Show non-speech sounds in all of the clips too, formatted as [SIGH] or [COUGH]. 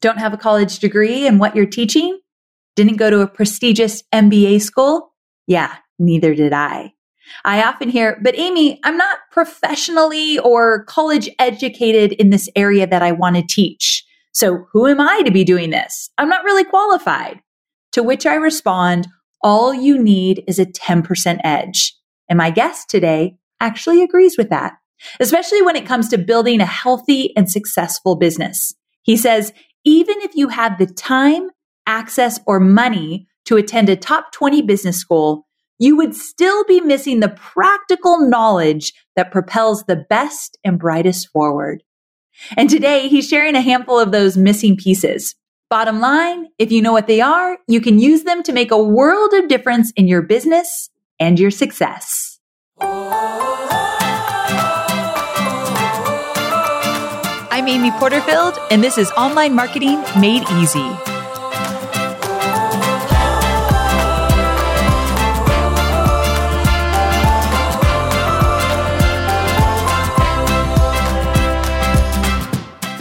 Don't have a college degree in what you're teaching? Didn't go to a prestigious MBA school? Yeah, neither did I. I often hear, but Amy, I'm not professionally or college educated in this area that I want to teach. So who am I to be doing this? I'm not really qualified. To which I respond, all you need is a 10% edge. And my guest today actually agrees with that, especially when it comes to building a healthy and successful business. He says, even if you have the time, access, or money to attend a top 20 business school, you would still be missing the practical knowledge that propels the best and brightest forward. And today he's sharing a handful of those missing pieces. Bottom line, if you know what they are, you can use them to make a world of difference in your business and your success. I'm Amy Porterfield, and this is Online Marketing Made Easy.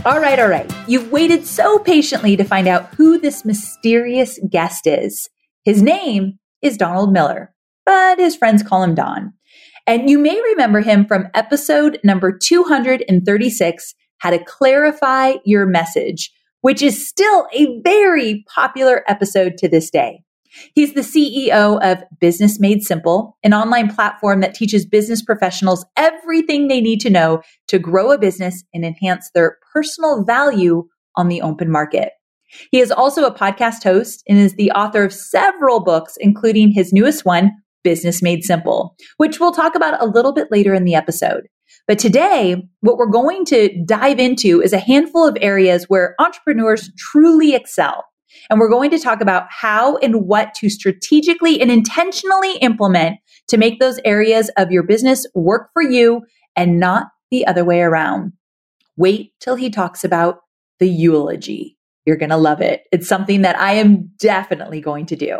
All right, all right. You've waited so patiently to find out who this mysterious guest is. His name is Donald Miller, but his friends call him Don. And you may remember him from episode number 236, How to Clarify Your Message, which is still a very popular episode to this day. He's the CEO of Business Made Simple, an online platform that teaches business professionals everything they need to know to grow a business and enhance their personal value on the open market. He is also a podcast host and is the author of several books, including his newest one, Business Made Simple, which we'll talk about a little bit later in the episode. But today, what we're going to dive into is a handful of areas where entrepreneurs truly excel and we're going to talk about how and what to strategically and intentionally implement to make those areas of your business work for you and not the other way around. Wait till he talks about the eulogy. You're going to love it. It's something that I am definitely going to do.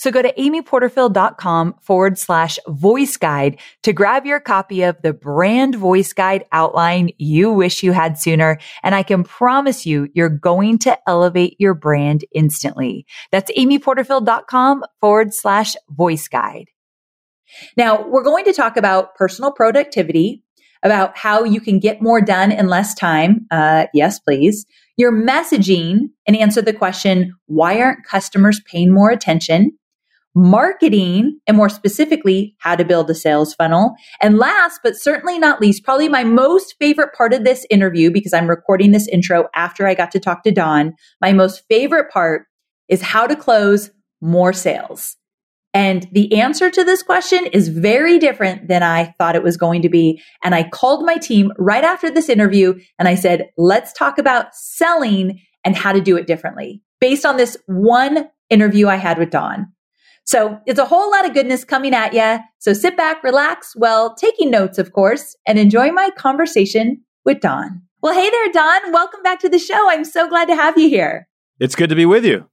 So go to amyporterfield.com forward slash voice guide to grab your copy of the brand voice guide outline you wish you had sooner. And I can promise you, you're going to elevate your brand instantly. That's amyporterfield.com forward slash voice guide. Now we're going to talk about personal productivity, about how you can get more done in less time. Uh, yes, please. Your messaging and answer the question, why aren't customers paying more attention? Marketing, and more specifically, how to build a sales funnel. And last, but certainly not least, probably my most favorite part of this interview, because I'm recording this intro after I got to talk to Don, my most favorite part is how to close more sales. And the answer to this question is very different than I thought it was going to be. And I called my team right after this interview and I said, let's talk about selling and how to do it differently based on this one interview I had with Don. So it's a whole lot of goodness coming at you. So sit back, relax, well, taking notes, of course, and enjoy my conversation with Don. Well, hey there, Don. Welcome back to the show. I'm so glad to have you here. It's good to be with you.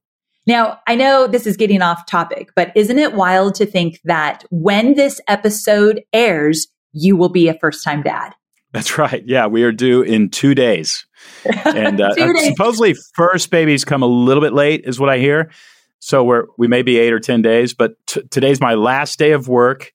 Now, I know this is getting off topic, but isn't it wild to think that when this episode airs, you will be a first time dad? That's right. Yeah, we are due in two days. [LAUGHS] And uh, two days. supposedly, first babies come a little bit late, is what I hear. So we're we may be eight or ten days, but t- today's my last day of work.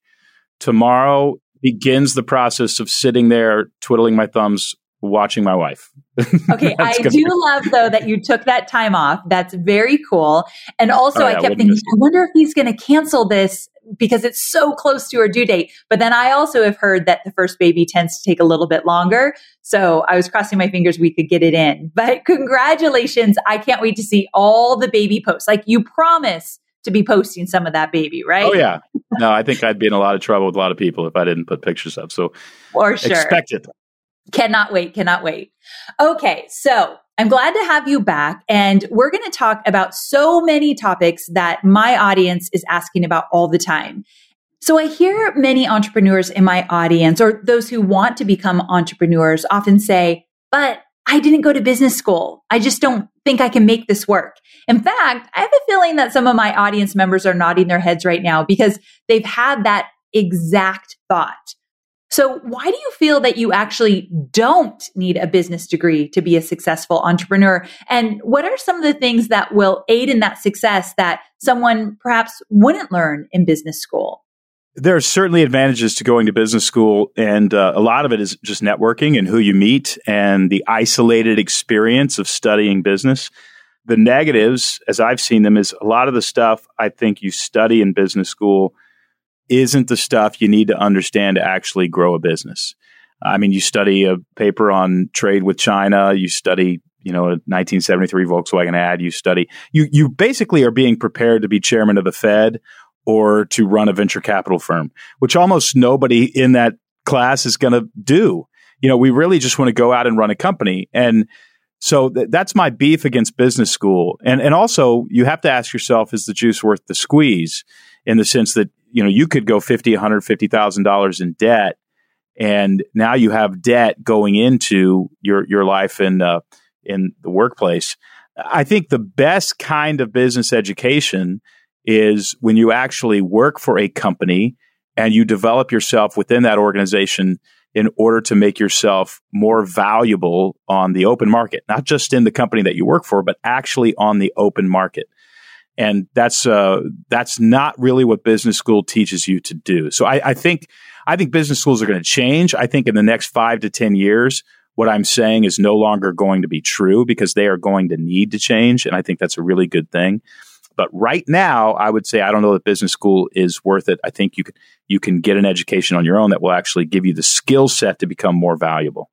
Tomorrow begins the process of sitting there twiddling my thumbs, watching my wife. [LAUGHS] Okay, I do be- [LAUGHS] love though that you took that time off. That's very cool. And also, oh, yeah, I kept thinking, I wonder if he's going to cancel this because it's so close to her due date. But then I also have heard that the first baby tends to take a little bit longer. So I was crossing my fingers we could get it in. [LAUGHS] But congratulations. I can't wait to see all the baby posts. Like you promise to be posting some of that baby, right? Oh yeah. No, I think I'd be in a lot of trouble with a lot of people if I didn't put pictures up. So for sure. Expect it. Cannot wait, cannot wait. Okay, so I'm glad to have you back. And we're going to talk about so many topics that my audience is asking about all the time. So I hear many entrepreneurs in my audience or those who want to become entrepreneurs often say, but I didn't go to business school. I just don't think I can make this work. In fact, I have a feeling that some of my audience members are nodding their heads right now because they've had that exact thought. So why do you feel that you actually don't need a business degree to be a successful entrepreneur? And what are some of the things that will aid in that success that someone perhaps wouldn't learn in business school? There are certainly advantages to going to business school, and uh, a lot of it is just networking and who you meet and the isolated experience of studying business. The negatives, as I've seen them, is a lot of the stuff I think you study in business school isn't the stuff you need to understand to actually grow a business. I mean, you study a paper on trade with China, you study, you know, a 1973 Volkswagen ad, you study, you, you basically are being prepared to be chairman of the Fed or to run a venture capital firm, which almost nobody in that class is going to do. You know, we really just want to go out and run a company. And so th- that's my beef against business school. And, and also you have to ask yourself, is the juice worth the squeeze in the sense that you know, you could go fifty, one hundred fifty thousand dollars in debt, and now you have debt going into your your life in uh, in the workplace. I think the best kind of business education is when you actually work for a company and you develop yourself within that organization in order to make yourself more valuable on the open market, not just in the company that you work for, but actually on the open market and that's uh, that's not really what business school teaches you to do. So I, I think I think business schools are going to change. I think in the next five to ten years, what I'm saying is no longer going to be true because they are going to need to change, and I think that's a really good thing. But right now, I would say I don't know that business school is worth it. I think you can you can get an education on your own that will actually give you the skill set to become more valuable.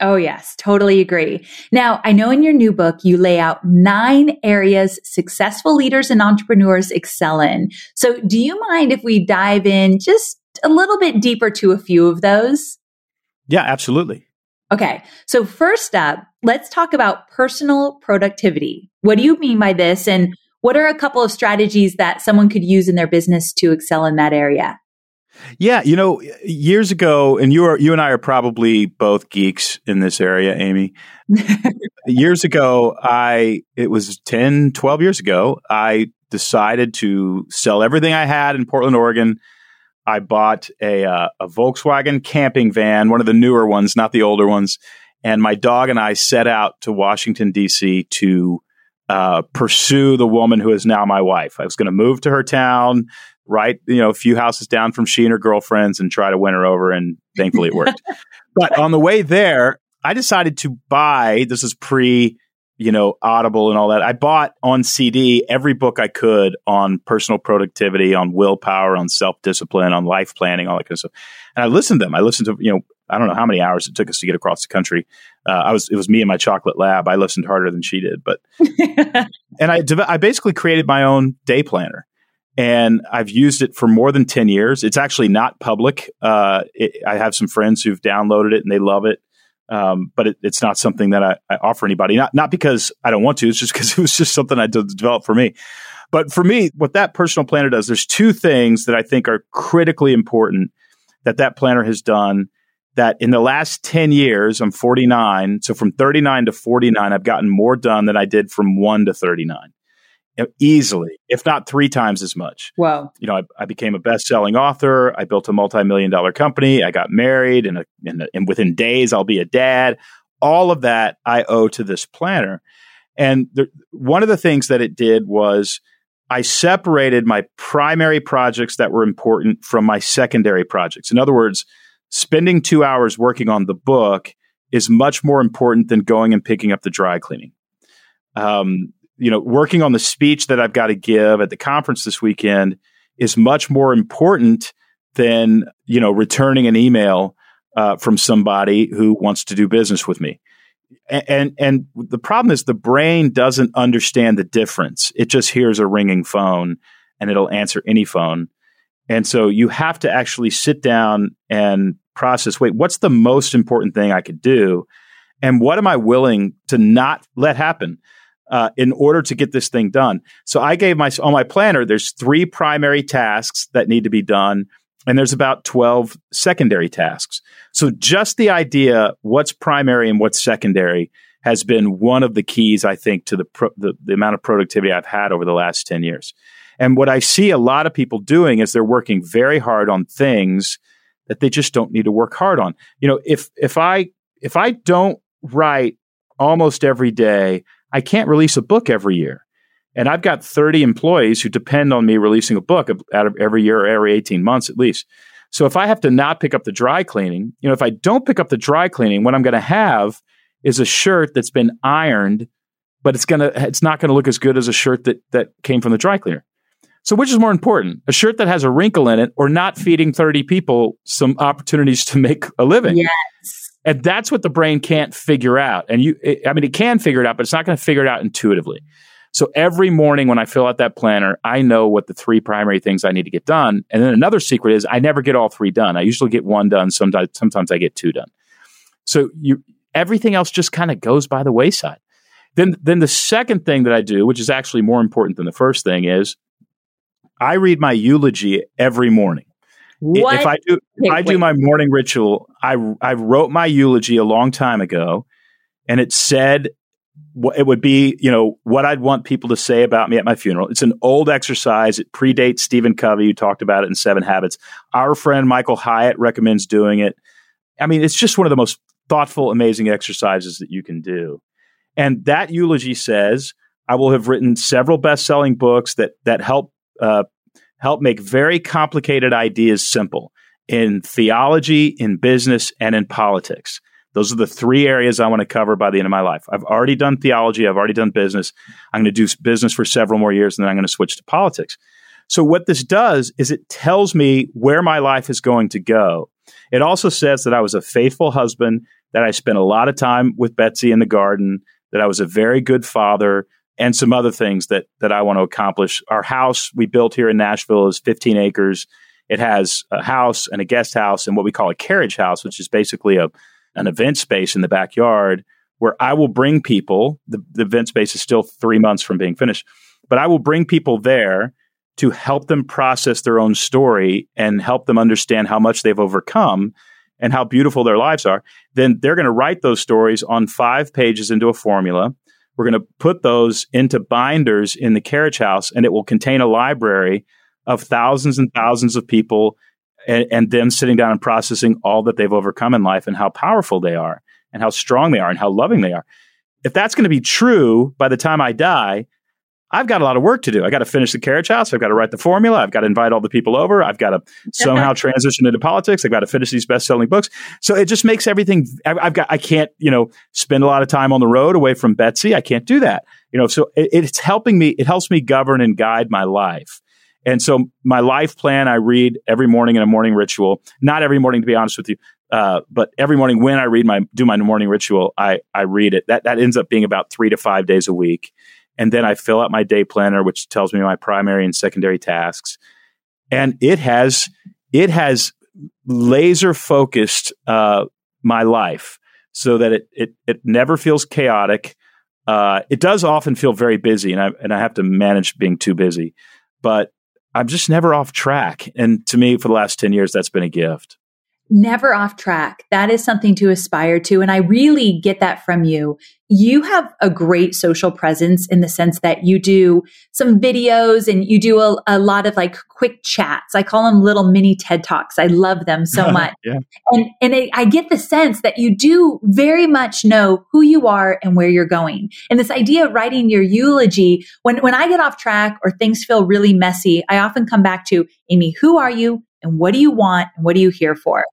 Oh, yes, totally agree. Now, I know in your new book, you lay out nine areas successful leaders and entrepreneurs excel in. So, do you mind if we dive in just a little bit deeper to a few of those? Yeah, absolutely. Okay. So, first up, let's talk about personal productivity. What do you mean by this? And what are a couple of strategies that someone could use in their business to excel in that area? Yeah, you know, years ago, and you are you and I are probably both geeks in this area, Amy. [LAUGHS] years ago, I it was 10, 12 years ago, I decided to sell everything I had in Portland, Oregon. I bought a uh, a Volkswagen camping van, one of the newer ones, not the older ones, and my dog and I set out to Washington D.C. to uh, pursue the woman who is now my wife. I was going to move to her town, right, you know, a few houses down from she and her girlfriends and try to win her over. And thankfully it worked. [LAUGHS] but on the way there, I decided to buy, this is pre, you know, Audible and all that. I bought on CD every book I could on personal productivity, on willpower, on self discipline, on life planning, all that kind of stuff. And I listened to them. I listened to, you know, I don't know how many hours it took us to get across the country. Uh, I was, it was me and my chocolate lab. I listened harder than she did, but, [LAUGHS] and I, I basically created my own day planner and I've used it for more than 10 years. It's actually not public. Uh, it, I have some friends who've downloaded it and they love it. Um, but it, it's not something that I, I, offer anybody. Not not because I don't want to. It's just because [LAUGHS] it was just something I developed for me. But for me, what that personal planner does, there's two things that I think are critically important that that planner has done. That in the last 10 years, I'm 49. So from 39 to 49, I've gotten more done than I did from 1 to 39 easily, if not three times as much. Wow. You know, I, I became a best selling author. I built a multi million dollar company. I got married, and, and within days, I'll be a dad. All of that I owe to this planner. And the, one of the things that it did was I separated my primary projects that were important from my secondary projects. In other words, spending two hours working on the book is much more important than going and picking up the dry cleaning. Um, you know, working on the speech that I've got to give at the conference this weekend is much more important than you know returning an email uh, from somebody who wants to do business with me. And, and and the problem is the brain doesn't understand the difference. It just hears a ringing phone and it'll answer any phone. And so you have to actually sit down and process wait, what's the most important thing I could do? And what am I willing to not let happen? Uh, in order to get this thing done. So I gave my on my planner. There's three primary tasks that need to be done, and there's about twelve secondary tasks. So just the idea what's primary and what's secondary has been one of the keys, I think, to the, pro- the the amount of productivity I've had over the last ten years. And what I see a lot of people doing is they're working very hard on things that they just don't need to work hard on. You know, if if I if I don't write almost every day, I can't release a book every year. And I've got 30 employees who depend on me releasing a book out of every year or every 18 months at least. So if I have to not pick up the dry cleaning, you know, if I don't pick up the dry cleaning, what I'm going to have is a shirt that's been ironed, but it's going to it's not going to look as good as a shirt that that came from the dry cleaner. So, which is more important, a shirt that has a wrinkle in it or not feeding 30 people some opportunities to make a living? Yes. And that's what the brain can't figure out. And you, it, I mean, it can figure it out, but it's not going to figure it out intuitively. So every morning when I fill out that planner, I know what the three primary things I need to get done. And then another secret is I never get all three done. I usually get one done. Sometimes, sometimes I get two done. So you, everything else just kind of goes by the wayside. Then, then the second thing that I do, which is actually more important than the first thing, is I read my eulogy every morning. What? If I do, if I do my morning ritual, I I wrote my eulogy a long time ago, and it said what it would be you know what I'd want people to say about me at my funeral. It's an old exercise. It predates Stephen Covey, who talked about it in Seven Habits. Our friend Michael Hyatt recommends doing it. I mean, it's just one of the most thoughtful, amazing exercises that you can do. And that eulogy says, I will have written several best selling books that that help uh, help make very complicated ideas simple in theology, in business, and in politics. Those are the three areas I want to cover by the end of my life. I've already done theology, I've already done business. I'm going to do business for several more years, and then I'm going to switch to politics. So, what this does is it tells me where my life is going to go. It also says that I was a faithful husband, that I spent a lot of time with Betsy in the garden, that I was a very good father, and some other things that that I want to accomplish. Our house we built here in Nashville is 15 acres. It has a house and a guest house and what we call a carriage house, which is basically a an event space in the backyard where I will bring people. The, the event space is still three months from being finished, but I will bring people there to help them process their own story and help them understand how much they've overcome and how beautiful their lives are. Then they're going to write those stories on five pages into a formula we're going to put those into binders in the carriage house, and it will contain a library of thousands and thousands of people and, and them sitting down and processing all that they've overcome in life and how powerful they are and how strong they are and how loving they are. If that's going to be true by the time I die, I've got a lot of work to do. I got to finish the carriage house. I've got to write the formula. I've got to invite all the people over. I've got to [LAUGHS] somehow transition into politics. I've got to finish these best selling books. So it just makes everything, I've got, I can't, you know, spend a lot of time on the road away from Betsy. I can't do that. You know, so it, it's helping me, it helps me govern and guide my life. And so my life plan, I read every morning in a morning ritual. Not every morning, to be honest with you, uh, but every morning when I read my do my morning ritual, I I read it. That that ends up being about three to five days a week and then I fill out my day planner, which tells me my primary and secondary tasks. And it has it has laser focused uh, my life so that it it it never feels chaotic. Uh, it does often feel very busy, and I and I have to manage being too busy, but I'm just never off track. And to me, for the last ten years, that's been a gift never off track. That is something to aspire to. And I really get that from you. You have a great social presence in the sense that you do some videos and you do a, a lot of like quick chats. I call them little mini TED Talks. I love them so [LAUGHS] much. yeah. And, and it, I get the sense that you do very much know who you are and where you're going. And this idea of writing your eulogy, when, when I get off track or things feel really messy, I often come back to, Amy, who are you? And what do you want? And what are you here for?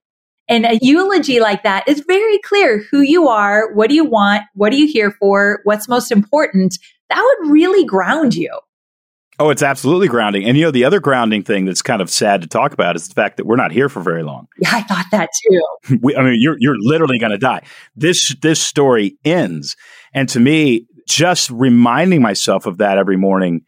And a eulogy like that is very clear who you are, what do you want, what are you here for, what's most important. That would really ground you. Oh, it's absolutely grounding. And you know, the other grounding thing that's kind of sad to talk about is the fact that we're not here for very long. Yeah, I thought that too. [LAUGHS] we, I mean, you're you're literally going to die. This this story ends, and to me, just reminding myself of that every morning.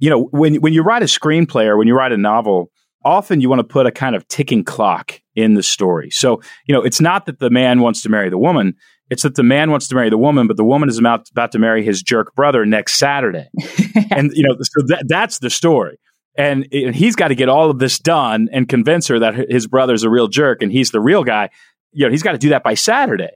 You know, when when you write a screenplay or when you write a novel, often you want to put a kind of ticking clock in the story. So, you know, it's not that the man wants to marry the woman. It's that the man wants to marry the woman, but the woman is about, about to marry his jerk brother next Saturday. [LAUGHS] and, you know, so that, that's the story. And, and he's got to get all of this done and convince her that his brother's a real jerk and he's the real guy. You know, he's got to do that by Saturday.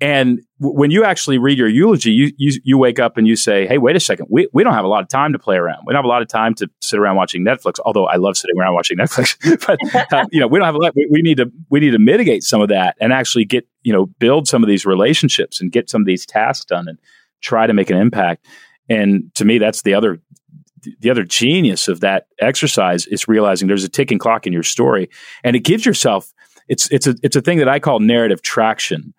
And w- when you actually read your eulogy, you, you, you wake up and you say, "Hey, wait a second. We we don't have a lot of time to play around. We don't have a lot of time to sit around watching Netflix. Although I love sitting around watching Netflix, [LAUGHS] but uh, you know, we don't have a lot. We, we, need to we need to mitigate some of that and actually get you know build some of these relationships and get some of these tasks done and try to make an impact. And to me, that's the other the other genius of that exercise is realizing there's a ticking clock in your story, and it gives yourself it's it's a it's a thing that I call narrative traction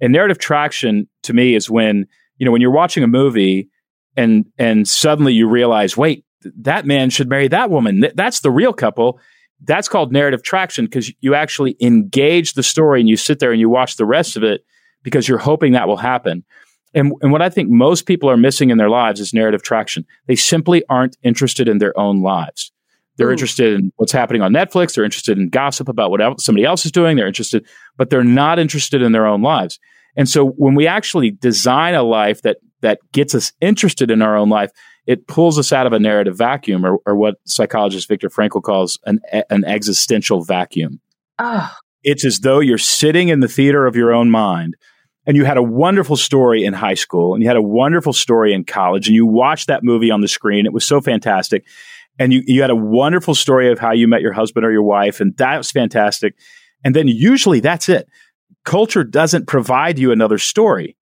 and narrative traction to me is when, you know, when you're watching a movie and and suddenly you realize, wait, that man should marry that woman. That's the real couple. That's called narrative traction because you actually engage the story and you sit there and you watch the rest of it because you're hoping that will happen. And, and what I think most people are missing in their lives is narrative traction. They simply aren't interested in their own lives. They're Ooh. interested in what's happening on Netflix. They're interested in gossip about what somebody else is doing. They're interested, but they're not interested in their own lives. And so when we actually design a life that that gets us interested in our own life, it pulls us out of a narrative vacuum, or, or what psychologist Viktor Frankl calls an an existential vacuum. Oh. It's as though you're sitting in the theater of your own mind and you had a wonderful story in high school and you had a wonderful story in college and you watched that movie on the screen. It was so fantastic and you, you had a wonderful story of how you met your husband or your wife, and that was fantastic. And then usually that's it. Culture doesn't provide you another story.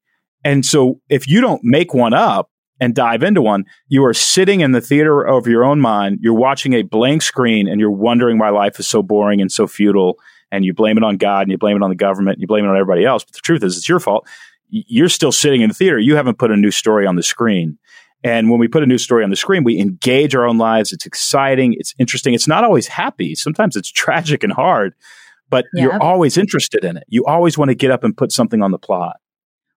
And so if you don't make one up and dive into one, you are sitting in the theater of your own mind. You're watching a blank screen and you're wondering why life is so boring and so futile. And you blame it on God and you blame it on the government and you blame it on everybody else. But the truth is, it's your fault. You're still sitting in the theater. You haven't put a new story on the screen. And when we put a new story on the screen, we engage our own lives. It's exciting. It's interesting. It's not always happy. Sometimes it's [LAUGHS] tragic and hard, but yep. you're always interested in it. You always want to get up and put something on the plot.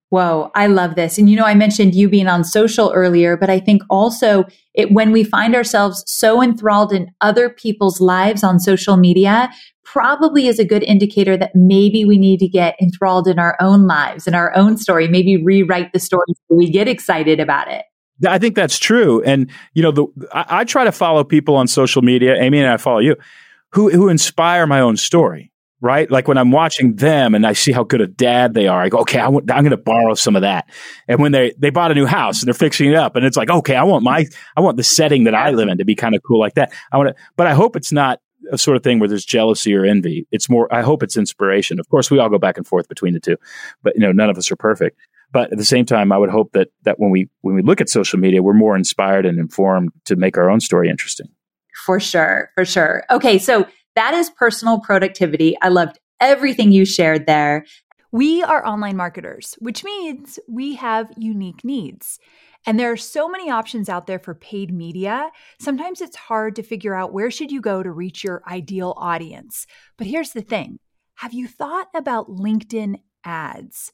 Whoa, I love this. And you know, I mentioned you being on social earlier, but I think also it, when we find ourselves so enthralled in other people's lives on social media, probably is a good indicator that maybe we need to get enthralled in our own lives and our own story, maybe rewrite the story so we get excited about it. I think that's true. And, you know, the, I, I, try to follow people on social media, Amy and I follow you, who, who inspire my own story, right? Like when I'm watching them and I see how good a dad they are, I go, okay, I am going to borrow some of that. And when they, they bought a new house and they're fixing it up and it's like, okay, I want my, I want the setting that I live in to be kind of cool like that. I want to, but I hope it's not a sort of thing where there's jealousy or envy. It's more, I hope it's inspiration. Of course, we all go back and forth between the two, but you know, none of us are perfect. But at the same time, I would hope that that when we when we look at social media, we're more inspired and informed to make our own story interesting. For sure, for sure. Okay, so that is personal productivity. I loved everything you shared there. We are online marketers, which means we have unique needs. And there are so many options out there for paid media. Sometimes it's hard to figure out where should you go to reach your ideal audience. But here's the thing. Have you thought about LinkedIn ads?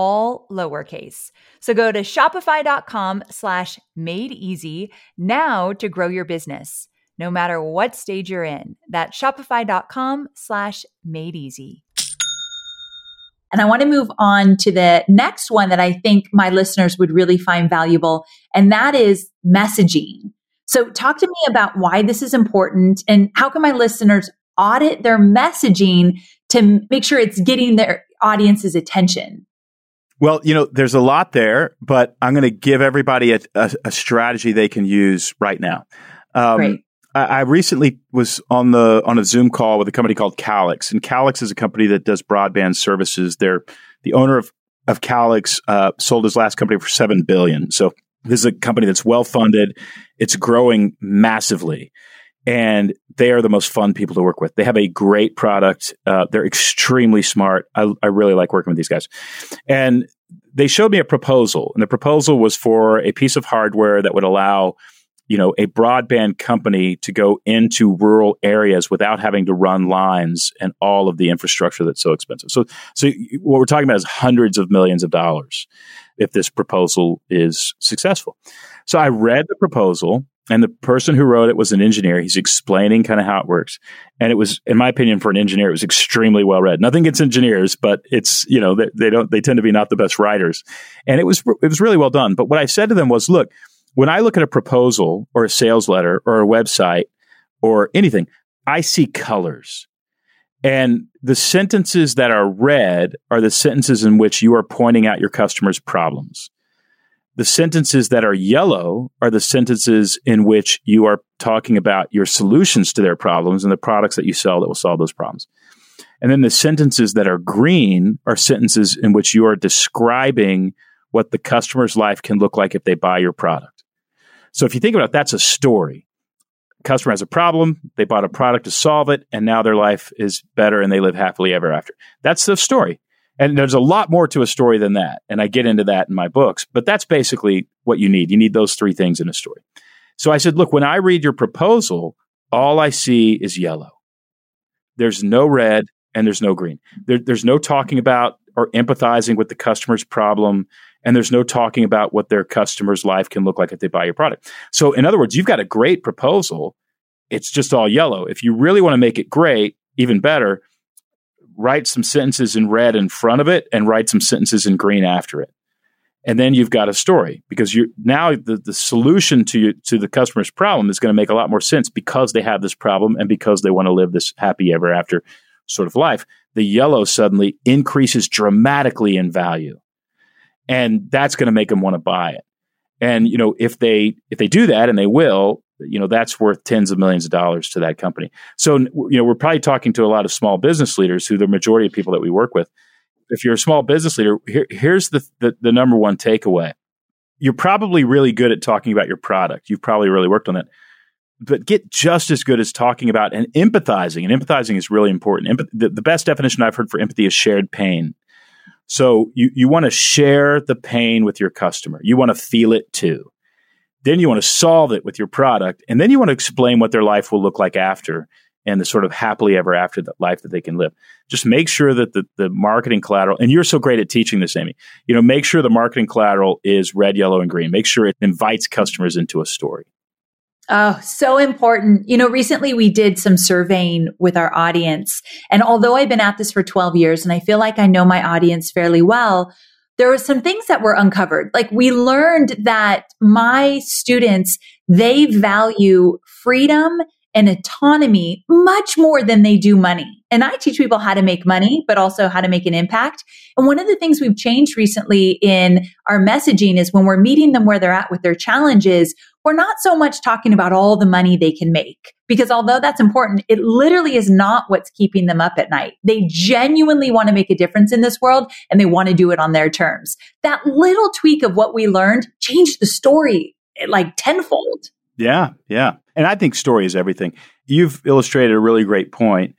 all lowercase. So go to shopify.com slash made easy now to grow your business, no matter what stage you're in. That's shopify.com slash made easy. And I want to move on to the next one that I think my listeners would really find valuable, and that is messaging. So talk to me about why this is important and how can my listeners audit their messaging to make sure it's getting their audience's attention? Well, you know, there's a lot there, but I'm going to give everybody a, a, a, strategy they can use right now. Um. I, I recently was on the on a Zoom call with a company called Calix, and Calix is a company that does broadband services. They're the owner of of Calix uh, sold his last company for seven billion. So this is a company that's well funded. It's growing massively. And they are the most fun people to work with. They have a great product. Uh, they're extremely smart. I, I really like working with these guys. And they showed me a proposal, and the proposal was for a piece of hardware that would allow you know a broadband company to go into rural areas without having to run lines and all of the infrastructure that's so expensive so so what we're talking about is hundreds of millions of dollars if this proposal is successful. So I read the proposal and the person who wrote it was an engineer. He's explaining kind of how it works. And it was, in my opinion, for an engineer, it was extremely well read. Nothing against engineers, but it's, you know, they, they don't, they tend to be not the best writers. And it was, it was really well done. But what I said to them was, look, when I look at a proposal or a sales letter or a website or anything, I see colors. And the sentences that are red are the sentences in which you are pointing out your customer's problems. The sentences that are yellow are the sentences in which you are talking about your solutions to their problems and the products that you sell that will solve those problems. And then the sentences that are green are sentences in which you are describing what the customer's life can look like if they buy your product. So if you think about it, that's a story customer has a problem, they bought a product to solve it, and now their life is better and they live happily ever after. That's the story. And there's a lot more to a story than that. And I get into that in my books, but that's basically what you need. You need those three things in a story. So I said, look, when I read your proposal, all I see is yellow. There's no red and there's no green. There, there's no talking about or empathizing with the customer's problem and there's no talking about what their customer's life can look like if they buy your product. So, in other words, you've got a great proposal. It's just all yellow. If you really want to make it great, even better, write some sentences in red in front of it and write some sentences in green after it. And then you've got a story because you now the, the solution to you, to the customer's problem is going to make a lot more sense because they have this problem and because they want to live this happy ever after sort of life. The yellow suddenly increases dramatically in value and that's going to make them want to buy it. And you know, if they if they do that, and they will, you know, that's worth tens of millions of dollars to that company. So you know, we're probably talking to a lot of small business leaders, who the majority of people that we work with. If you're a small business leader, here, here's the, the the number one takeaway: you're probably really good at talking about your product. You've probably really worked on it but get just as good as talking about and empathizing. And empathizing is really important. The, the, best definition I've heard for empathy is shared pain. So you, you want to share the pain with your customer. You want to feel it too. Then you want to solve it with your product. And then you want to explain what their life will look like after. and the sort of happily ever after the life that they can live. Just make sure that the, the marketing collateral, and you're so great at teaching this, Amy, you know, make sure the marketing collateral is red, yellow, and green. Make sure it invites customers into a story. Oh, so important. You know, recently we did some surveying with our audience. And although I've been at this for 12 years and I feel like I know my audience fairly well, there were some things that were uncovered. Like we learned that my students, they value freedom and autonomy much more than they do money. And I teach people how to make money, but also how to make an impact. And one of the things we've changed recently in our messaging is when we're meeting them where they're at with their challenges, we're not so much talking about all the money they can make. Because although that's important, it literally is not what's keeping them up at night. They genuinely want to make a difference in this world and they want to do it on their terms. That little tweak of what we learned changed the story like tenfold. Yeah, yeah. And I think story is everything. You've illustrated a really great point.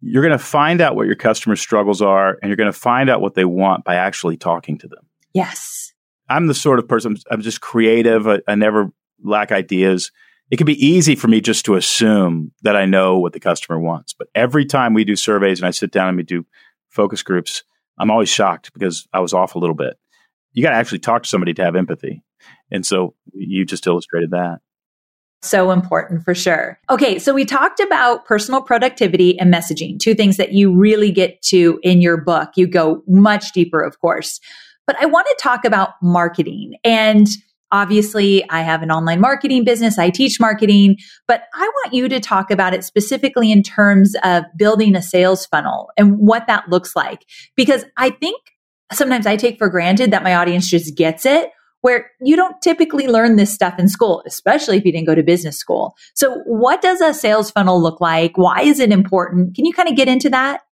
You're going to find out what your customer struggles are and you're going to find out what they want by actually talking to them. Yes. I'm the sort of person, I'm just creative. I, I never lack ideas. It can be easy for me just to assume that I know what the customer wants. But every time we do surveys and I sit down and we do focus groups, I'm always shocked because I was off a little bit. You got to actually talk to somebody to have empathy. And so you just illustrated that. So important for sure. Okay, so we talked about personal productivity and messaging, two things that you really get to in your book. You go much deeper, of course. But I want to talk about marketing. And obviously, I have an online marketing business, I teach marketing, but I want you to talk about it specifically in terms of building a sales funnel and what that looks like. Because I think sometimes I take for granted that my audience just gets it where you don't typically learn this stuff in school, especially if you didn't go to business school. So what does a sales funnel look like? Why is it important? Can you kind of get into that?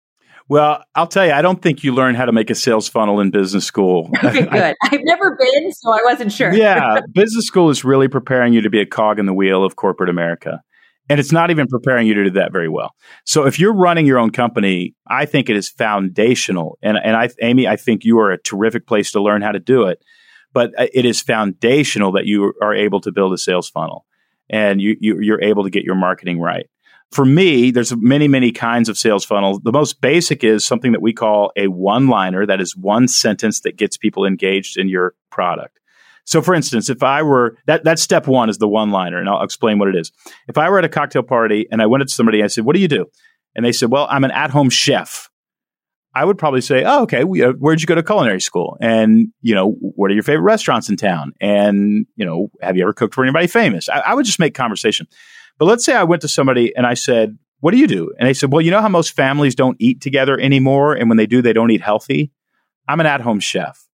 Well, I'll tell you, I don't think you learn how to make a sales funnel in business school. [LAUGHS] Okay, [LAUGHS] good. I, have never been, so I wasn't sure. yeah, [LAUGHS] business school is really preparing you to be a cog in the wheel of corporate America. And it's not even preparing you to do that very well. So if you're running your own company, I think it is foundational. And, and I, Amy, I think you are a terrific place to learn how to do it but uh, it is foundational that you are able to build a sales funnel and you, you you're able to get your marketing right for me, there's many, many kinds of sales funnels. The most basic is something that we call a one liner. That is one sentence that gets people engaged in your product. So for instance, if I were that, that's step one is the one liner and I'll explain what it is. If I were at a cocktail party and I went to somebody, and I said, what do you do? And they said, well, I'm an at home chef. I would probably say, "Oh, okay. We, uh, where'd you go to culinary school? And you know, what are your favorite restaurants in town? And you know, have you ever cooked for anybody famous?" I, I would just make conversation. But let's say I went to somebody and I said, "What do you do?" And they said, "Well, you know how most families don't eat together anymore, and when they do, they don't eat healthy. I'm an at-home chef.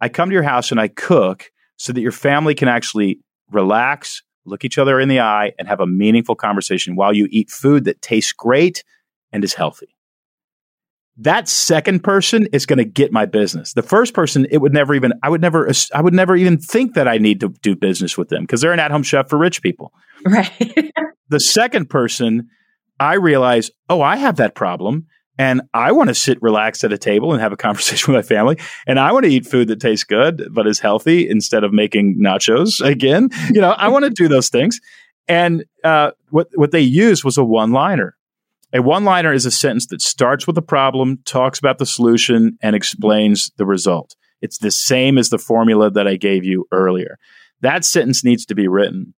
I come to your house and I cook so that your family can actually relax, look each other in the eye, and have a meaningful conversation while you eat food that tastes great and is healthy." That second person is going to get my business. The first person, it would never even, I would never, I would never even think that I need to do business with them because they're an at home chef for rich people. Right. [LAUGHS] the second person, I realize, oh, I have that problem. And I want to sit relaxed at a table and have a [LAUGHS] conversation with my family. And I want to eat food that tastes good, but is healthy instead of making nachos [LAUGHS] again. You know, I want to do those things. And uh, what, what they used was a one liner. A one liner is a sentence that starts with a problem, talks about the solution, and explains the result. It's the same as the formula that I gave you earlier. That sentence needs to be written.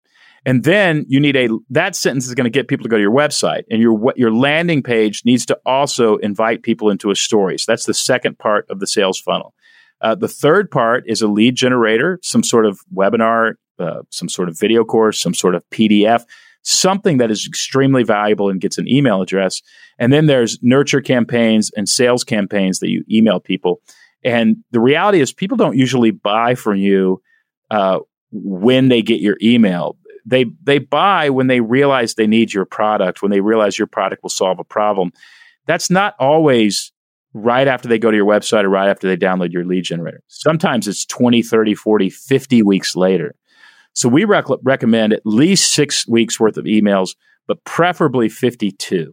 And then you need a that sentence is going to get people to go to your website and your your landing page needs to also invite people into a story. So that's the second part of the sales funnel. Uh, the third part is a lead generator, some sort of webinar, uh, some sort of video course, some sort of PDF something that is extremely valuable and gets an email address. And then there's nurture campaigns and sales campaigns that you email people. And the reality is, people don't usually buy from you uh, when they get your email. They they buy when they realize they need your product, when they realize your product will solve a problem. That's not always right after they go to your website or right after they download your lead generator. Sometimes it's 20, 30, 40, 50 weeks later. So we rec- recommend at least six weeks worth of emails, but preferably 52.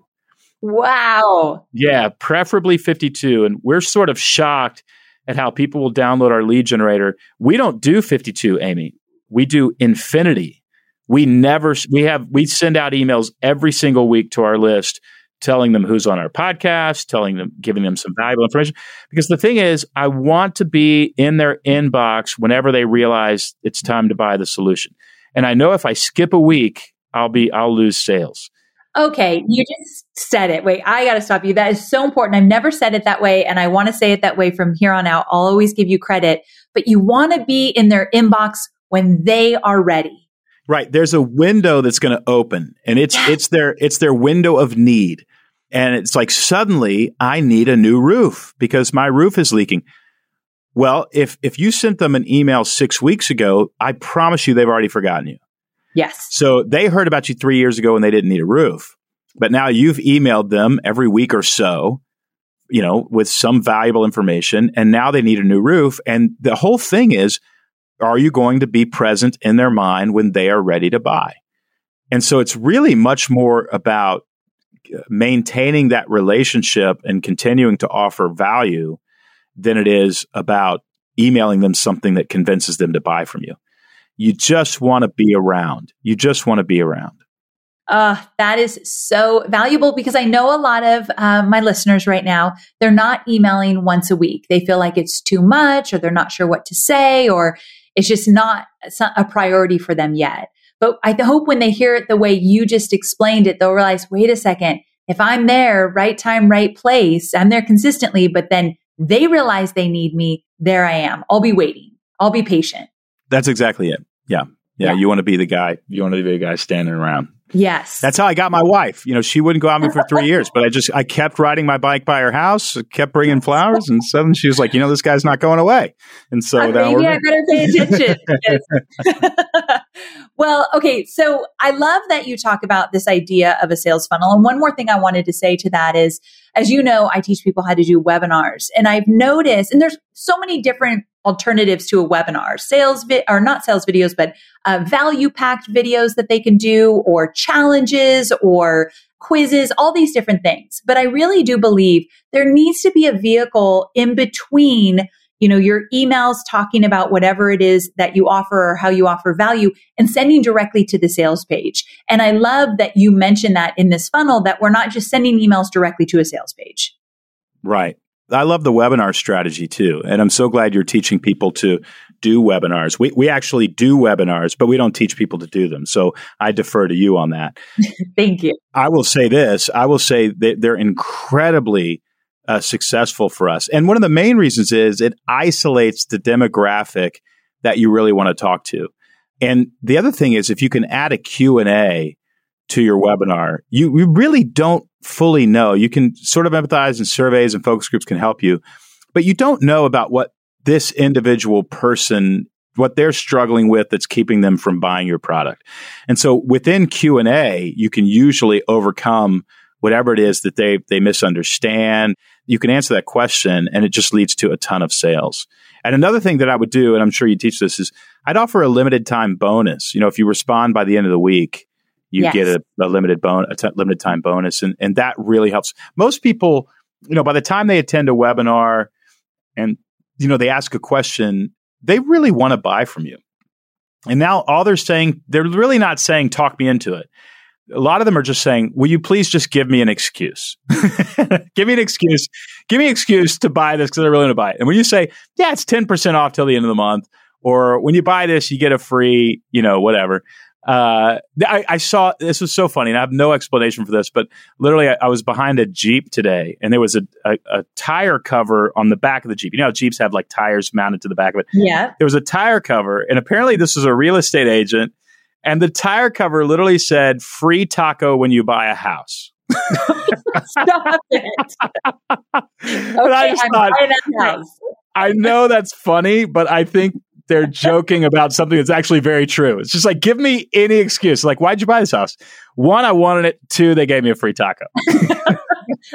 Wow. Yeah, preferably 52. And we're sort of shocked at how people will download our lead generator. We don't do 52, Amy. We do infinity. We never, we have, we send out emails every single week to our list telling them who's on our podcast, telling them, giving them some valuable information. Because the thing is, I want to be in their inbox whenever they realize it's time to buy the solution. And I know if I skip a week, I'll be, I'll lose sales. Okay, you just said it. Wait, I got to stop you. That is so important. I've never said it that way, and I want to say it that way from here on out. I'll always give you credit, but you want to be in their inbox when they are ready. Right. There's a window that's going to open, and it's yes. it's their it's their window of need, and it's like suddenly I need a new roof because my roof is leaking. Well, if if you sent them an email six weeks ago, I promise you they've already forgotten you. Yes. So they heard about you three years ago and they didn't need a roof. But now you've emailed them every week or so, you know, with some valuable information. And now they need a new roof. And the whole thing is, are you going to be present in their mind when they are ready to buy? And so it's really much more about maintaining that relationship and continuing to offer value than it is about emailing them something that convinces them to buy from you. You just want to be around. You just want to be around. Uh, that is so valuable because I know a lot of uh, my listeners right now, they're not emailing once a week. They feel like it's too much or they're not sure what to say or it's just not a priority for them yet. But I hope when they hear it the way you just explained it, they'll realize, wait a second, if I'm there, right time, right place, I'm there consistently, but then they realize they need me, there I am. I'll be waiting. I'll be patient. That's exactly it. Yeah. Yeah. yeah. You want to be the guy. You want to be the guy standing around. Yes. That's how I got my wife. You know, she wouldn't go out with me for three [LAUGHS] years, but I just, I kept riding my bike by her house, kept bringing flowers, and suddenly she was like, you know, this guy's not going away. And so uh, maybe I better pay attention. [LAUGHS] [LAUGHS] well, okay. So I love that you talk about this idea of a sales funnel. And one more thing I wanted to say to that is, as you know, I teach people how to do webinars and I've noticed, and there's so many different alternatives to a webinar, sales vi- or not sales videos, but uh, value packed videos that they can do or challenges or quizzes, all these different things. But I really do believe there needs to be a vehicle in between you know, your emails talking about whatever it is that you offer or how you offer value and sending directly to the sales page. And I love that you mentioned that in this funnel that we're not just sending emails directly to a sales page. Right. I love the webinar strategy too. And I'm so glad you're teaching people to do webinars. We, we actually do webinars, but we don't teach people to do them. So I defer to you on that. [LAUGHS] Thank you. I will say this I will say that they're incredibly uh, successful for us. And one of the main reasons is it isolates the demographic that you really want to talk to. And the other thing is if you can add a Q&A to your webinar, you, you really don't fully know. You can sort of empathize and surveys and focus groups can help you, but you don't know about what this individual person what they're struggling with that's keeping them from buying your product. And so within Q&A, you can usually overcome whatever it is that they they misunderstand. You can answer that question and it just leads to a ton of sales. And another thing that I would do, and I'm sure you teach this, is I'd offer a limited time bonus. You know, if you respond by the end of the week, you yes. get a, a limited bon- a t- limited time bonus, and and that really helps. Most people, you know, by the time they attend a webinar, and you know they ask a question, they really want to buy from you. And now all they're saying, they're really not saying, talk me into it a lot of them are just saying, "Will you please just give me an excuse? [LAUGHS] give me an excuse. Give me an excuse to buy this because I really want to buy it." And when you say, "Yeah, it's ten percent off till the end of the month," or when you buy this, you get a free, you know, whatever. Uh, I, I, saw this was so funny, and I have no explanation for this, but literally, I, I was behind a Jeep today, and there was a, a, a, tire cover on the back of the Jeep. You know, Jeeps have like tires mounted to the back of it. Yeah, there was a tire cover, and apparently, this was a real estate agent and the tire cover literally said free taco when you buy a house. [LAUGHS] Stop it. okay, I am thought, buying that house. I know that's funny, but I think they're joking about something that's actually very true. It's just like, give me any excuse. Like, why'd you buy this house? One, I wanted it. Two, they gave me a free taco. [LAUGHS]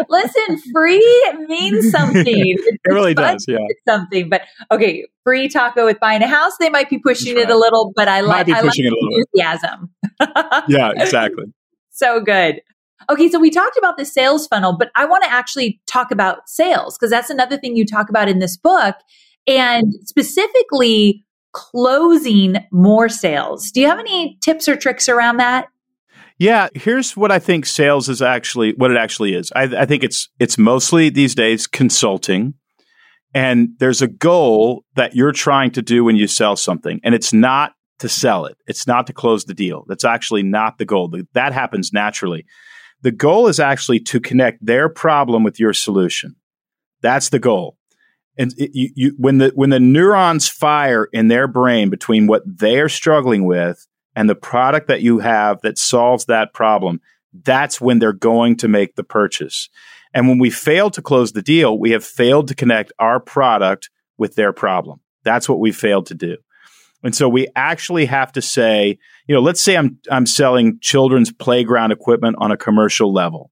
Listen, free means something. [LAUGHS] it really does. Yeah. Something. But okay, free taco with buying a house, they might be pushing right. it a little, but I like I like enthusiasm. [LAUGHS] yeah, exactly. so good. Okay, so we talked about the sales funnel, but I want to actually talk about sales because that's another thing you talk about in this book. And specifically, closing more sales. Do you have any tips or tricks around that? Yeah, here's what I think sales is actually what it actually is. I, I think it's it's mostly these days consulting, and there's a goal that you're trying to do when you sell something, and it's not to sell it. It's not to close the deal. That's actually not the goal. That happens naturally. The goal is actually to connect their problem with your solution. That's the goal. And it, you, you, when the when the neurons fire in their brain between what they are struggling with and the product that you have that solves that problem, that's when they're going to make the purchase. And when we fail to close the deal, we have failed to connect our product with their problem. That's what we failed to do. And so we actually have to say, you know, let's say I'm I'm selling children's playground equipment on a commercial level.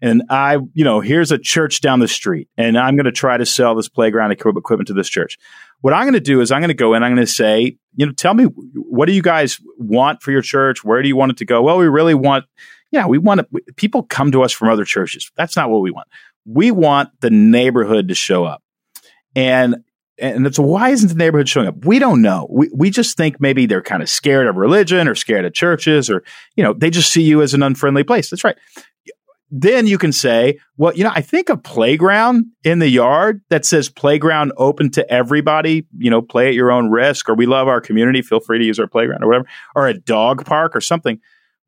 And I, you know, here's a church down the street and I'm going to try to sell this playground equipment to this church. What I'm going to do is I'm going to go in, I'm going to say, you know, tell me what do you guys want for your church? Where do you want it to go? Well, we really want, yeah, we want to, people come to us from other churches. That's not what we want. We want the neighborhood to show up. And and it's why isn't the neighborhood showing up? We don't know. We we just think maybe they're kind of scared of religion or scared of churches or you know they just see you as an unfriendly place. That's right. Then you can say, well, you know, I think a playground in the yard that says playground open to everybody, you know, play at your own risk, or we love our community, feel free to use our playground or whatever, or a dog park or something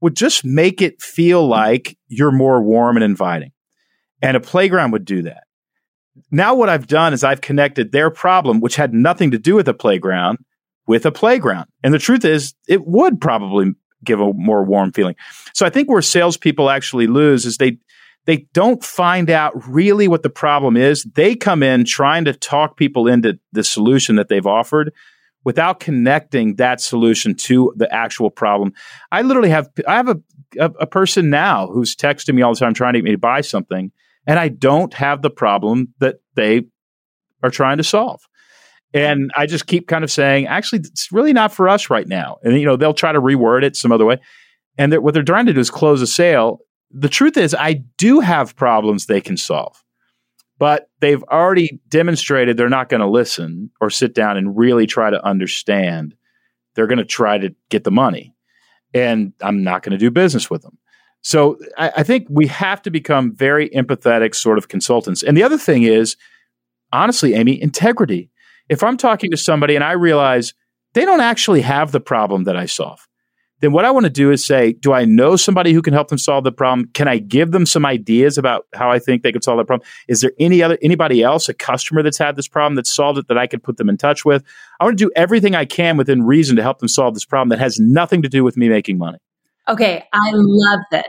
would just make it feel like you're more warm and inviting. And a playground would do that now what I've done is I've connected their problem, which had nothing to do with a playground, with a playground. And the truth is, it would probably give a more warm feeling. So I think where salespeople actually lose is they they don't find out really what the problem is. They come in trying to talk people into the solution that they've offered without connecting that solution to the actual problem. I literally have I have a a, a person now who's texting me all the time trying to get me to buy something and I don't have the problem that they are trying to solve. And I just keep kind of saying, actually, it's really not for us right now. And you know, they'll try to reword it some other way. And they're, what they're trying to do is close a sale. The truth is, I do have problems they can solve, but they've already demonstrated they're not going to listen or sit down and really try to understand. They're going to try to get the money, and I'm not going to do business with them. So I, I think we have to become very empathetic sort of consultants. And the other thing is, honestly, Amy, integrity. If I'm talking to somebody and I realize they don't actually have the problem that I solve, then what I want to do is say, do I know somebody who can help them solve the problem? Can I give them some ideas about how I think they could solve that problem? Is there any other anybody else, a customer that's had this problem that's solved it that I could put them in touch with? I want to do everything I can within reason to help them solve this problem that has nothing to do with me making money. Okay, I love this.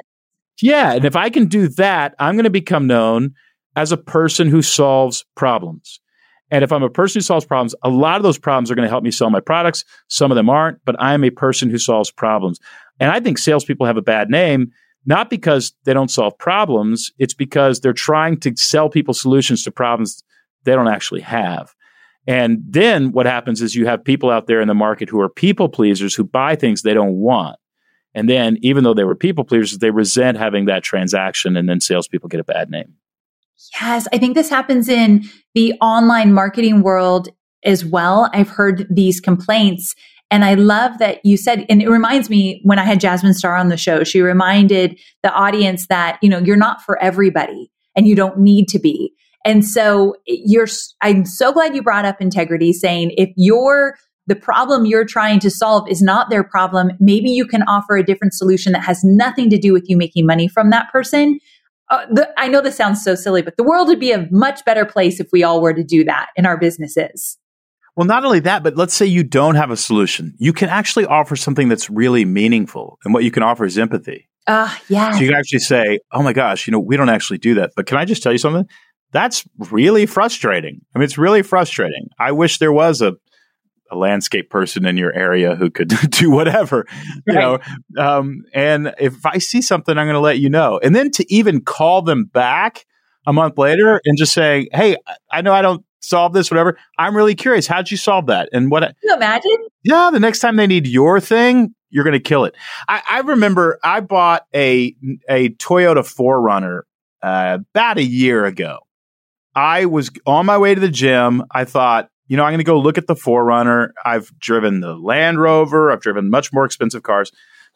Yeah, and if I can do that, I'm going to become known as a person who solves problems. And if I'm a person who solves problems, a lot of those problems are going to help me sell my products. Some of them aren't, but I am a person who solves problems. And I think salespeople have a bad name, not because they don't solve problems, it's because they're trying to sell people solutions to problems they don't actually have. And then what happens is you have people out there in the market who are people pleasers who buy things they don't want. And then, even though they were people pleasers, they resent having that transaction, and then salespeople get a bad name. Yes, I think this happens in the online marketing world as well. I've heard these complaints. And I love that you said, and it reminds me when I had Jasmine Star on the show, she reminded the audience that, you know, you're not for everybody and you don't need to be. And so you're, I'm so glad you brought up integrity saying if you're the problem you're trying to solve is not their problem. Maybe you can offer a different solution that has nothing to do with you making money from that person. Uh, the, I know this sounds so silly, but the world would be a much better place if we all were to do that in our businesses. Well, not only that, but let's say you don't have a solution. You can actually offer something that's really meaningful. And what you can offer is empathy. Ah, uh, yeah. So you can actually say, oh my gosh, you know, we don't actually do that. But can I just tell you something? That's really frustrating. I mean, it's really frustrating. I wish there was a a landscape person in your area who could [LAUGHS] do whatever, you know. Um, and if I see something, I'm going to let you know. And then to even call them back a month later and just say, "Hey, I know I don't solve this, whatever. I'm really curious. How'd you solve that? And what? Can you imagine? Yeah, the next time they need your thing, you're going to kill it. I, I, remember I bought a a Toyota 4Runner uh, about a year ago. I was on my way to the gym. I thought you know, I'm going to go look at the 4Runner. I've driven the Land Rover, I've driven much more expensive cars,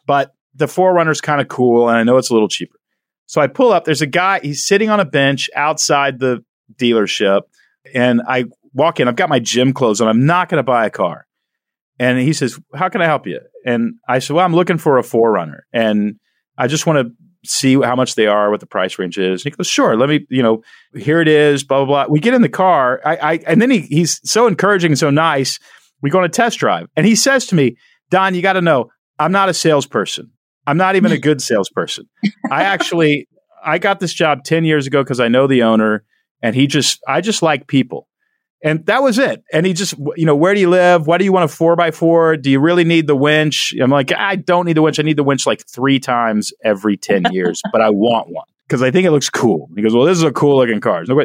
but the 4Runner's kind of cool and I know it's a little cheaper. So I pull up, there's a guy, he's sitting on a bench outside the dealership, and I walk in, I've got my gym clothes on, I'm not going to buy a car. And he says, How can I help you? And I said, Well, I'm looking for a 4Runner and I just want to see how much they are, what the price range is. And he goes, Sure, let me, you know, here it is, blah, blah, blah. We get in the car. I, I and then he, he's so encouraging and so nice. We go on a test drive. And he says to me, Don, you got to know, I'm not a salesperson. I'm not even a good salesperson. I actually I got this job 10 years ago because I know the owner and he just I just like people. And that was it. And he just, you know, where do you live? Why do you want a four by four? Do you really need the winch? I'm like, I don't need the winch. I need the winch like three times every 10 [LAUGHS] years, but I want one because I think it looks cool. He goes, Well, this is a cool looking car. No,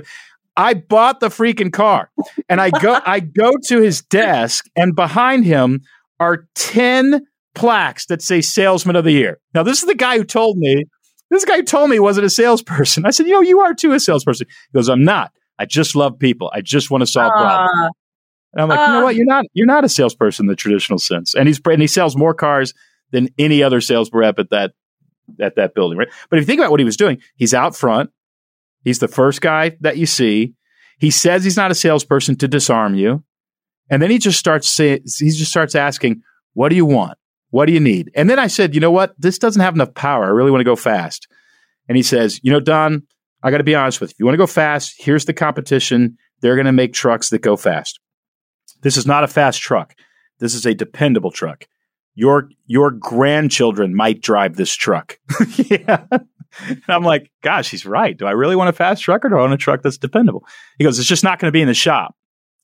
I bought the freaking car. And I go I go to his desk and behind him are 10 plaques that say salesman of the year. Now, this is the guy who told me, this guy told me he wasn't a salesperson. I said, you know, you are too a salesperson. He goes, I'm not. I just love people. I just want to solve uh, problems. And I'm like, uh, you know what? You're not, you're not a salesperson in the traditional sense. And he's, and he sells more cars than any other sales rep at that, at that building, right? But if you think about what he was doing, he's out front. He's the first guy that you see. He says he's not a salesperson to disarm you. And then he just starts saying, he just starts asking, what do you want? What do you need? And then I said, you know what? This doesn't have enough power. I really want to go fast. And he says, you know, Don, I got to be honest with you. You want to go fast, here's the competition. They're going to make trucks that go fast. This is not a fast truck. This is a dependable truck. Your your grandchildren might drive this truck. [LAUGHS] yeah. And I'm like, gosh, he's right. Do I really want a fast truck or do I want a truck that's dependable? He goes, it's just not going to be in the shop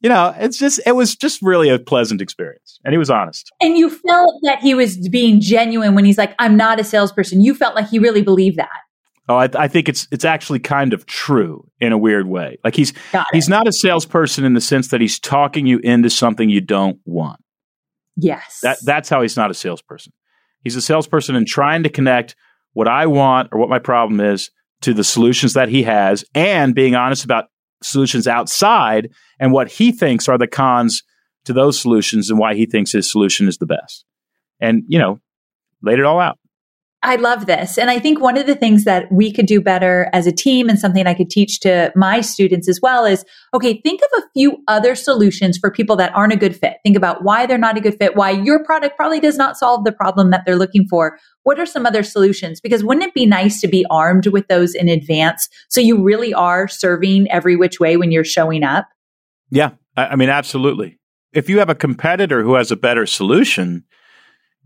you know, it's just it was just really a pleasant experience, and he was honest. And you felt that he was being genuine when he's like, "I'm not a salesperson." You felt like he really believed that. Oh, I, I think it's it's actually kind of true in a weird way. Like he's he's not a salesperson in the sense that he's talking you into something you don't want. Yes, that that's how he's not a salesperson. He's a salesperson in trying to connect what I want or what my problem is to the solutions that he has, and being honest about solutions outside and what he thinks are the cons to those solutions and why he thinks his solution is the best. And, you know, laid it all out. I love this. And I think one of the things that we could do better as a team and something I could teach to my students as well is okay, think of a few other solutions for people that aren't a good fit. Think about why they're not a good fit, why your product probably does not solve the problem that they're looking for. What are some other solutions? Because wouldn't it be nice to be armed with those in advance so you really are serving every which way when you're showing up? Yeah, I mean, absolutely. If you have a competitor who has a better solution,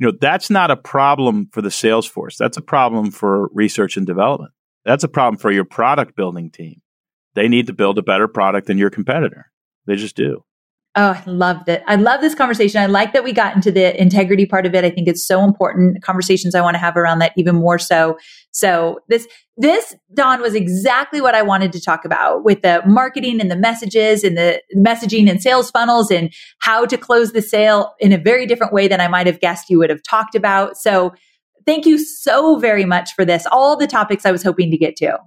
you know, that's not a problem for the sales force. That's a problem for research and development. That's a problem for your product building team. They need to build a better product than your competitor. They just do. Oh, I loved it. I love this conversation. I like that we got into the integrity part of it. I think it's so important. Conversations I want to have around that even more so. So this, this, Don, was exactly what I wanted to talk about with the marketing and the messages and the messaging and sales funnels and how to close the sale in a very different way than I might have guessed you would have talked about. So thank you so very much for this. All the topics I was hoping to get to.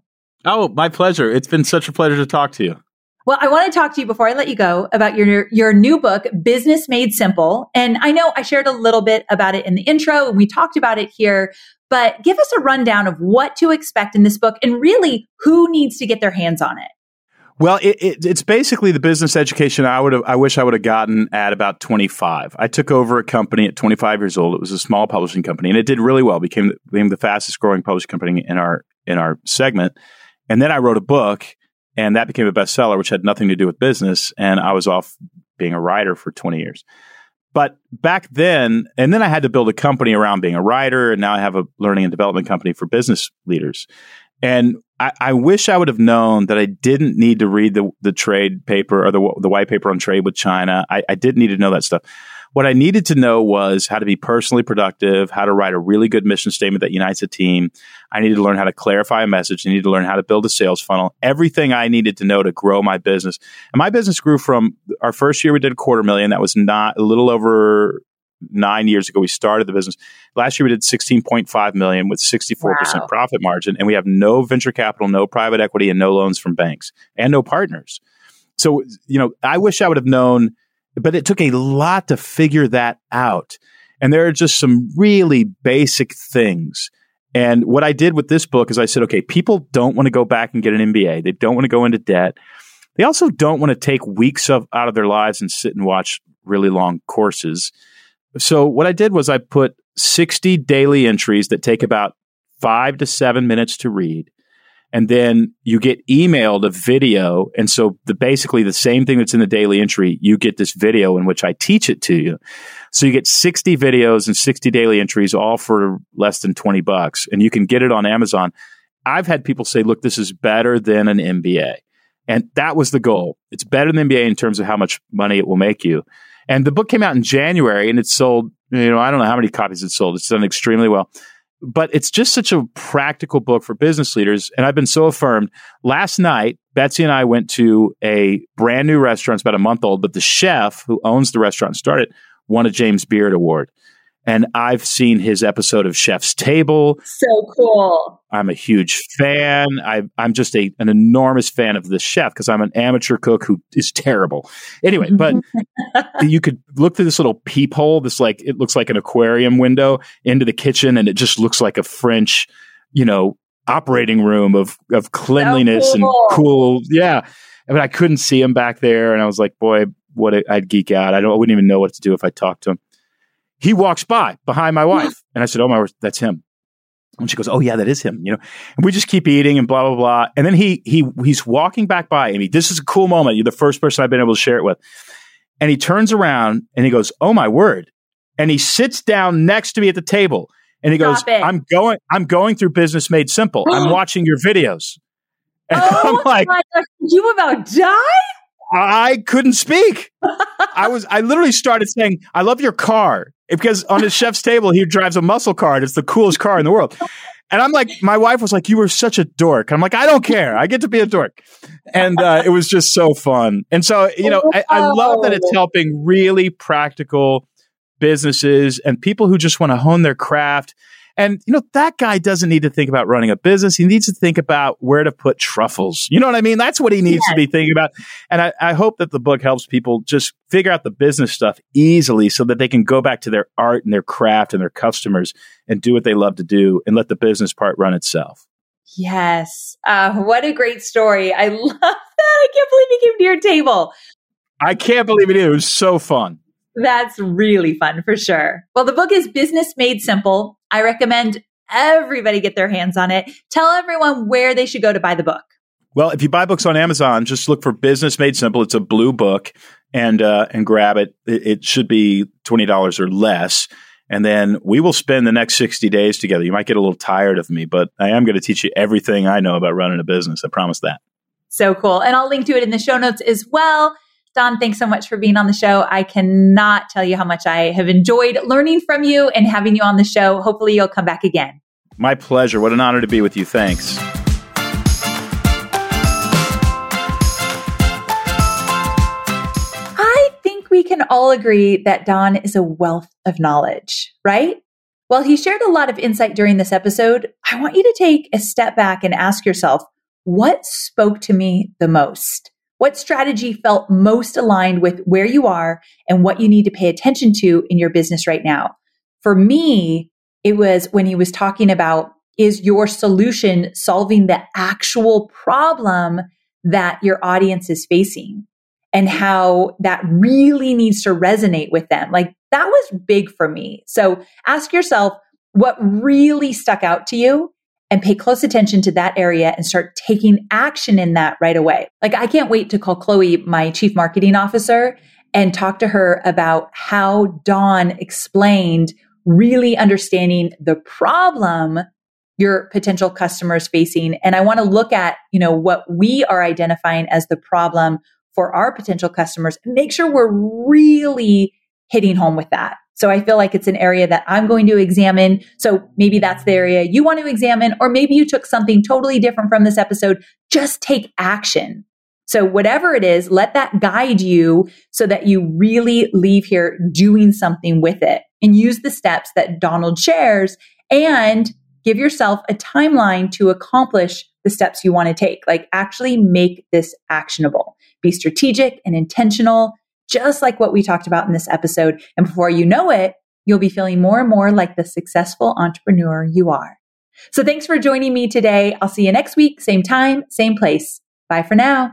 Oh, my pleasure. It's been such a pleasure to talk to you. Well, I want to talk to you before I let you go about your your new book, Business Made Simple. And I know I shared a little bit about it in the intro and we talked about it here, but give us a rundown of what to expect in this book and really who needs to get their hands on it. Well, it, it, it's basically the business education I would. I wish I would have gotten at about 25. I took over a company at 25 years old. It was a small publishing company, and it did really well. became became the fastest growing publishing company in our in our segment. And then I wrote a book and that became a bestseller, which had nothing to do with business. And I was off being a writer for 20 years. But back then, and then I had to build a company around being a writer. And now I have a learning and development company for business leaders. And I, I wish I would have known that I didn't need to read the, the trade paper or the, the white paper on trade with China. I, I didn't need to know that stuff. What I needed to know was how to be personally productive, how to write a really good mission statement that unites a team. I needed to learn how to clarify a message. I needed to learn how to build a sales funnel. Everything I needed to know to grow my business. And my business grew from our first year we did a quarter million. That was not a little over nine years ago we started the business last year we did 16.5 million with 64% wow. profit margin and we have no venture capital no private equity and no loans from banks and no partners so you know i wish i would have known but it took a lot to figure that out. And there are just some really basic things. And what I did with this book is I said, okay, people don't want to go back and get an MBA. They don't want to go into debt. They also don't want to take weeks of, out of their lives and sit and watch really long courses. So what I did was I put 60 daily entries that take about five to seven minutes to read and then you get emailed a video. And so the basically the same thing that's in the daily entry you get this video in which i teach it to you. So you get 60 videos and 60 daily entries all for less than 20 bucks. And you can get it on amazon. I've had people say look this is better than an mba and that was the goal. It's better than mba in terms of how much money it will make you. And the book came out in january and it sold you know i don't know how many copies it sold. It's done extremely well but it's just such a practical book for business leaders. And I've been so affirmed. Last night, Betsy and I went to a brand new restaurant. It's about a month old, but the chef who owns the restaurant started won a James Beard Award and I've seen his episode of Chef's Table. So cool. I'm a huge fan. I, am just a, an enormous fan of this chef because I'm an amateur cook who is terrible. Anyway, but [LAUGHS] you could look through this little peephole. This like it looks like an aquarium window into the kitchen, and it just looks like a French, you know, operating room of of cleanliness so cool. and cool. Yeah, I mean, I couldn't see him back there, and I was like, boy, what a, I'd geek out. I don't. I wouldn't even know what to do if I talked to him he walks by behind my wife. [LAUGHS] And I said, Oh my word, that's him. And she goes, Oh yeah, that is him. You know, and we just keep eating and blah, blah, blah. And then he, he, he's walking back by Amy. This is a cool moment. You're the first person I've been able to share it with. And he turns around and he goes, Oh my word. And he sits down next to me at the table and he goes, I'm going, I'm going through business made simple. I'm [GASPS] watching your videos. And oh I'm like, you about die? I couldn't speak. [LAUGHS] I was I literally started saying, I love your car. Because on his chef's table, he drives a muscle car. It's the coolest car in the world. And I'm like, my wife was like, you were such a dork. I'm like, I don't care. I get to be a dork. And uh, it was just so fun. And so, you know, I, I love that it's helping really practical businesses and people who just want to hone their craft and, you know, that guy doesn't need to think about running a business. He needs to think about where to put truffles. You know what I mean? That's what he needs yes. to be thinking about. And I, I hope that the book helps people just figure out the business stuff easily so that they can go back to their art and their craft and their customers and do what they love to do and let the business part run itself. Yes. Uh, what a great story. I [LAUGHS] love that. I can't believe he came to your table. I can't believe it. It was so fun. That's really fun for sure. Well, the book is Business Made Simple. I recommend everybody get their hands on it. Tell everyone where they should go to buy the book. Well, if you buy books on Amazon, just look for Business Made Simple. It's a blue book and uh, and grab it. it. It should be twenty dollars or less. And then we will spend the next 60 days together. You might get a little tired of me, but I am going to teach you everything I know about running a business. I promise that. So cool. And I'll link to it in the show notes as well. Don, thanks so much for being on the show. I cannot tell you how much I have enjoyed learning from you and having you on the show. Hopefully, you'll come back again. My pleasure. What an honor to be with you. Thanks. I think we can all agree that Don is a wealth of knowledge, right? While he shared a lot of insight during this episode, I want you to take a step back and ask yourself what spoke to me the most? What strategy felt most aligned with where you are and what you need to pay attention to in your business right now? For me, it was when he was talking about is your solution solving the actual problem that your audience is facing and how that really needs to resonate with them. Like that was big for me. So ask yourself what really stuck out to you and pay close attention to that area and start taking action in that right away. Like I can't wait to call Chloe, my chief marketing officer, and talk to her about how Don explained really understanding the problem your potential customers facing. And I want to look at, you know, what we are identifying as the problem for our potential customers and make sure we're really hitting home with that. So I feel like it's an area that I'm going to examine. So maybe that's the area you want to examine, or maybe you took something totally different from this episode. Just take action. So whatever it is, let that guide you so that you really leave here doing something with it and use the steps that Donald shares and give yourself a timeline to accomplish the steps you want to take. Like actually make this actionable. Be strategic and intentional just like what we talked about in this episode. And before you know it, you'll be feeling more and more like the successful entrepreneur you are. So thanks for joining me today. I'll see you next week, same time, same place. Bye for now.